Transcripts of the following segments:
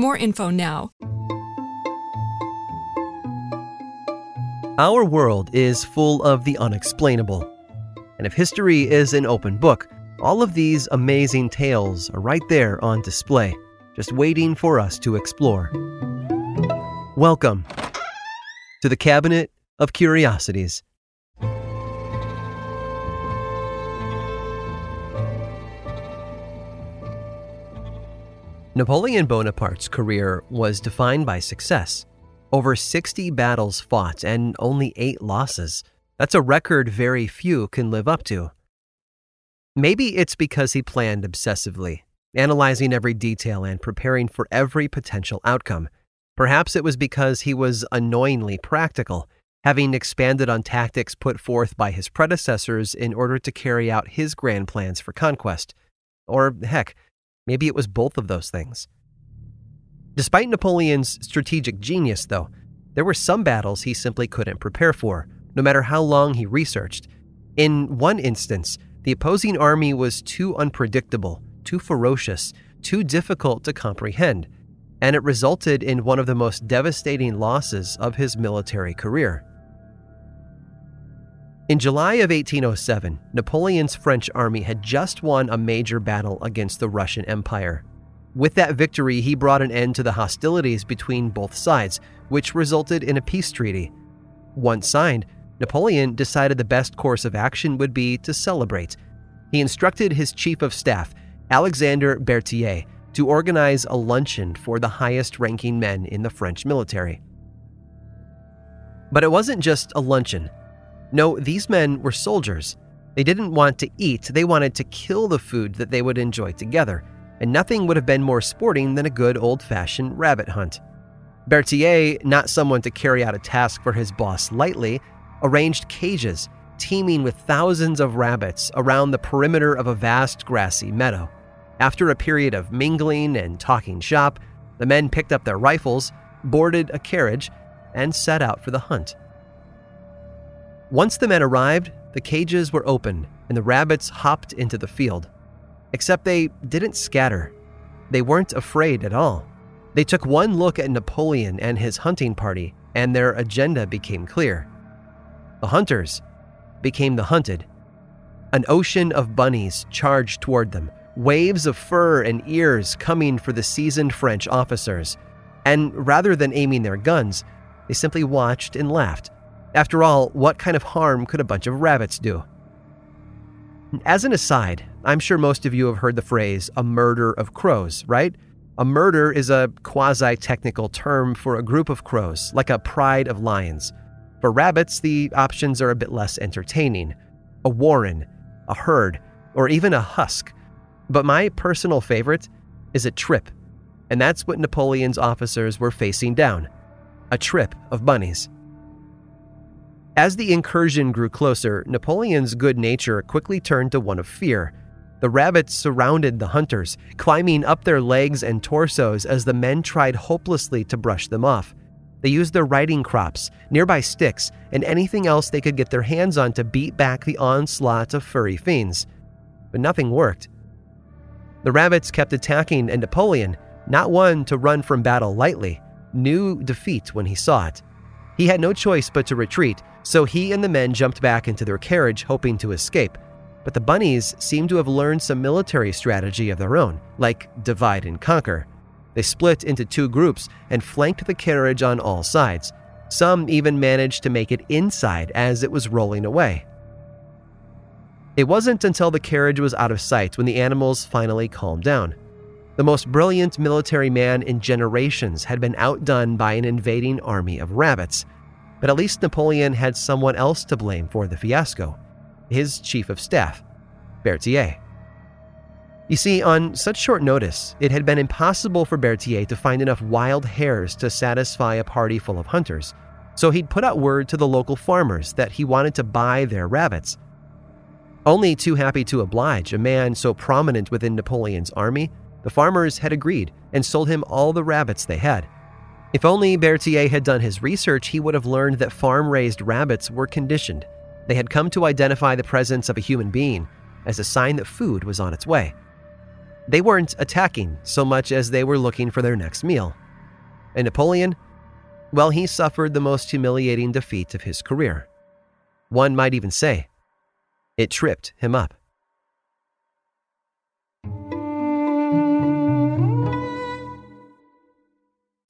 more info now. Our world is full of the unexplainable. And if history is an open book, all of these amazing tales are right there on display, just waiting for us to explore. Welcome to the Cabinet of Curiosities. Napoleon Bonaparte's career was defined by success. Over 60 battles fought and only 8 losses. That's a record very few can live up to. Maybe it's because he planned obsessively, analyzing every detail and preparing for every potential outcome. Perhaps it was because he was annoyingly practical, having expanded on tactics put forth by his predecessors in order to carry out his grand plans for conquest. Or, heck, Maybe it was both of those things. Despite Napoleon's strategic genius, though, there were some battles he simply couldn't prepare for, no matter how long he researched. In one instance, the opposing army was too unpredictable, too ferocious, too difficult to comprehend, and it resulted in one of the most devastating losses of his military career. In July of 1807, Napoleon's French army had just won a major battle against the Russian Empire. With that victory, he brought an end to the hostilities between both sides, which resulted in a peace treaty. Once signed, Napoleon decided the best course of action would be to celebrate. He instructed his chief of staff, Alexander Berthier, to organize a luncheon for the highest ranking men in the French military. But it wasn't just a luncheon. No, these men were soldiers. They didn't want to eat, they wanted to kill the food that they would enjoy together, and nothing would have been more sporting than a good old fashioned rabbit hunt. Berthier, not someone to carry out a task for his boss lightly, arranged cages teeming with thousands of rabbits around the perimeter of a vast grassy meadow. After a period of mingling and talking shop, the men picked up their rifles, boarded a carriage, and set out for the hunt. Once the men arrived, the cages were opened and the rabbits hopped into the field. Except they didn't scatter. They weren't afraid at all. They took one look at Napoleon and his hunting party, and their agenda became clear. The hunters became the hunted. An ocean of bunnies charged toward them, waves of fur and ears coming for the seasoned French officers. And rather than aiming their guns, they simply watched and laughed after all, what kind of harm could a bunch of rabbits do? As an aside, I'm sure most of you have heard the phrase a murder of crows, right? A murder is a quasi technical term for a group of crows, like a pride of lions. For rabbits, the options are a bit less entertaining a warren, a herd, or even a husk. But my personal favorite is a trip, and that's what Napoleon's officers were facing down a trip of bunnies. As the incursion grew closer, Napoleon's good nature quickly turned to one of fear. The rabbits surrounded the hunters, climbing up their legs and torsos as the men tried hopelessly to brush them off. They used their riding crops, nearby sticks, and anything else they could get their hands on to beat back the onslaught of furry fiends. But nothing worked. The rabbits kept attacking, and Napoleon, not one to run from battle lightly, knew defeat when he saw it. He had no choice but to retreat, so he and the men jumped back into their carriage, hoping to escape. But the bunnies seemed to have learned some military strategy of their own, like divide and conquer. They split into two groups and flanked the carriage on all sides. Some even managed to make it inside as it was rolling away. It wasn't until the carriage was out of sight when the animals finally calmed down. The most brilliant military man in generations had been outdone by an invading army of rabbits. But at least Napoleon had someone else to blame for the fiasco his chief of staff, Berthier. You see, on such short notice, it had been impossible for Berthier to find enough wild hares to satisfy a party full of hunters, so he'd put out word to the local farmers that he wanted to buy their rabbits. Only too happy to oblige a man so prominent within Napoleon's army, the farmers had agreed and sold him all the rabbits they had. If only Berthier had done his research, he would have learned that farm raised rabbits were conditioned. They had come to identify the presence of a human being as a sign that food was on its way. They weren't attacking so much as they were looking for their next meal. And Napoleon? Well, he suffered the most humiliating defeat of his career. One might even say, it tripped him up.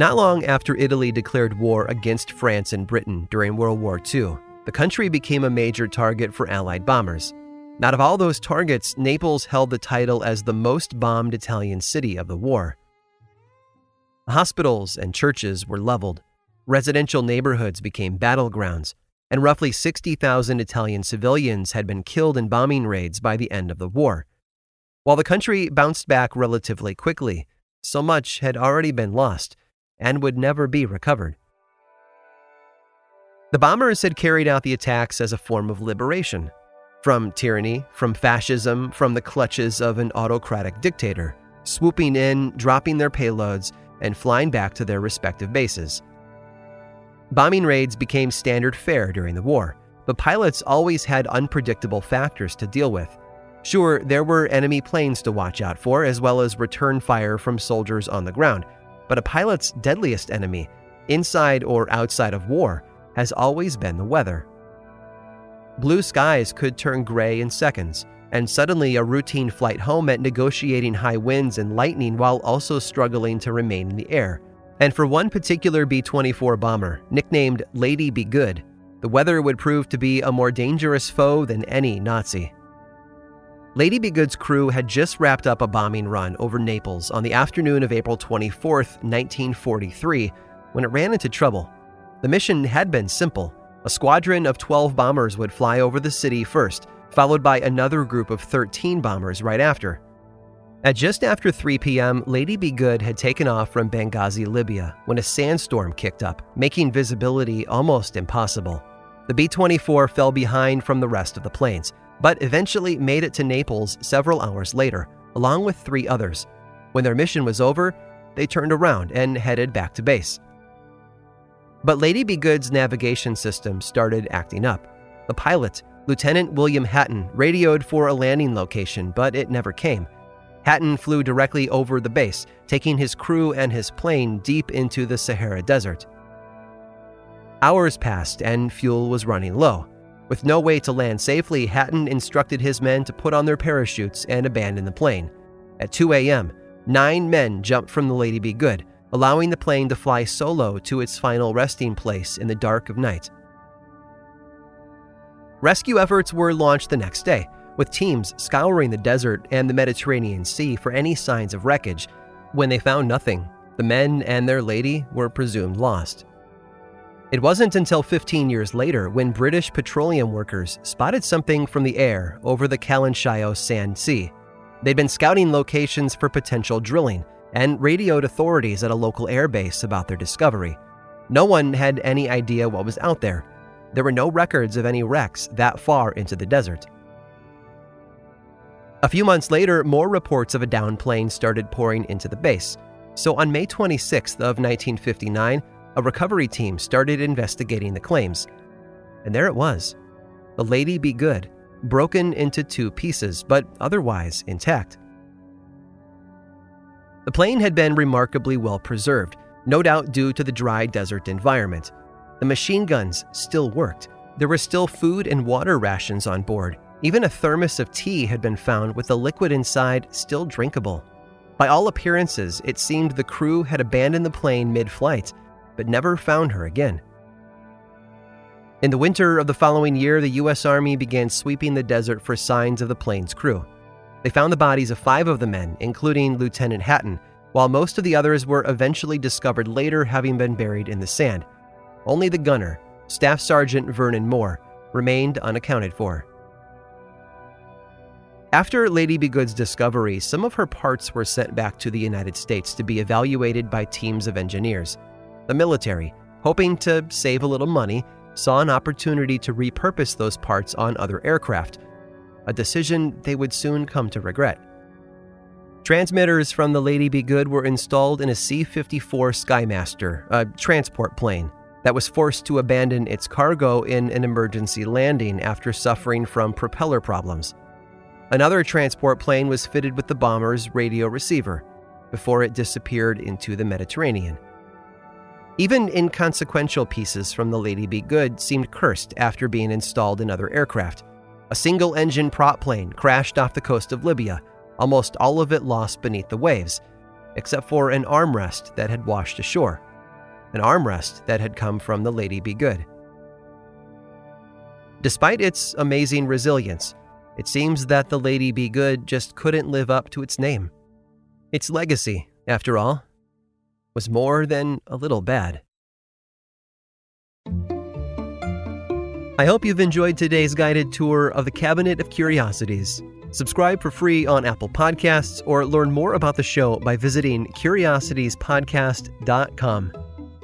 Not long after Italy declared war against France and Britain during World War II, the country became a major target for Allied bombers. Out of all those targets, Naples held the title as the most bombed Italian city of the war. Hospitals and churches were leveled, residential neighborhoods became battlegrounds, and roughly 60,000 Italian civilians had been killed in bombing raids by the end of the war. While the country bounced back relatively quickly, so much had already been lost and would never be recovered. The bombers had carried out the attacks as a form of liberation from tyranny, from fascism, from the clutches of an autocratic dictator, swooping in, dropping their payloads, and flying back to their respective bases. Bombing raids became standard fare during the war, but pilots always had unpredictable factors to deal with. Sure, there were enemy planes to watch out for, as well as return fire from soldiers on the ground, but a pilot's deadliest enemy, inside or outside of war, has always been the weather. Blue skies could turn gray in seconds, and suddenly a routine flight home meant negotiating high winds and lightning while also struggling to remain in the air. And for one particular B 24 bomber, nicknamed Lady Be Good, the weather would prove to be a more dangerous foe than any Nazi. Lady Be Good's crew had just wrapped up a bombing run over Naples on the afternoon of April 24, 1943, when it ran into trouble. The mission had been simple. A squadron of 12 bombers would fly over the city first, followed by another group of 13 bombers right after. At just after 3 p.m., Lady Be Good had taken off from Benghazi, Libya, when a sandstorm kicked up, making visibility almost impossible. The B 24 fell behind from the rest of the planes, but eventually made it to Naples several hours later, along with three others. When their mission was over, they turned around and headed back to base. But Lady Be Good's navigation system started acting up. The pilot, Lieutenant William Hatton, radioed for a landing location, but it never came. Hatton flew directly over the base, taking his crew and his plane deep into the Sahara Desert. Hours passed and fuel was running low. With no way to land safely, Hatton instructed his men to put on their parachutes and abandon the plane. At 2 a.m., nine men jumped from the Lady Be Good, allowing the plane to fly solo to its final resting place in the dark of night. Rescue efforts were launched the next day, with teams scouring the desert and the Mediterranean Sea for any signs of wreckage. When they found nothing, the men and their lady were presumed lost. It wasn't until 15 years later when British petroleum workers spotted something from the air over the Calanscio Sand Sea. They'd been scouting locations for potential drilling and radioed authorities at a local airbase about their discovery. No one had any idea what was out there. There were no records of any wrecks that far into the desert. A few months later, more reports of a downed plane started pouring into the base. So on May 26th of 1959, a recovery team started investigating the claims. And there it was the Lady Be Good, broken into two pieces, but otherwise intact. The plane had been remarkably well preserved, no doubt due to the dry desert environment. The machine guns still worked. There were still food and water rations on board. Even a thermos of tea had been found with the liquid inside still drinkable. By all appearances, it seemed the crew had abandoned the plane mid flight but never found her again. In the winter of the following year, the U.S. Army began sweeping the desert for signs of the plane's crew. They found the bodies of five of the men, including Lieutenant Hatton, while most of the others were eventually discovered later having been buried in the sand. Only the gunner, Staff Sergeant Vernon Moore, remained unaccounted for. After Lady Be Good's discovery, some of her parts were sent back to the United States to be evaluated by teams of engineers. The military, hoping to save a little money, saw an opportunity to repurpose those parts on other aircraft, a decision they would soon come to regret. Transmitters from the Lady Be Good were installed in a C 54 Skymaster, a transport plane, that was forced to abandon its cargo in an emergency landing after suffering from propeller problems. Another transport plane was fitted with the bomber's radio receiver before it disappeared into the Mediterranean. Even inconsequential pieces from the Lady Be Good seemed cursed after being installed in other aircraft. A single engine prop plane crashed off the coast of Libya, almost all of it lost beneath the waves, except for an armrest that had washed ashore. An armrest that had come from the Lady Be Good. Despite its amazing resilience, it seems that the Lady Be Good just couldn't live up to its name. Its legacy, after all, was more than a little bad. I hope you've enjoyed today's guided tour of the Cabinet of Curiosities. Subscribe for free on Apple Podcasts or learn more about the show by visiting curiositiespodcast.com.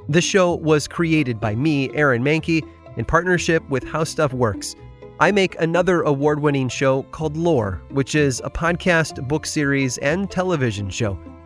This show was created by me, Aaron Mahnke, in partnership with How Stuff Works. I make another award winning show called Lore, which is a podcast, book series, and television show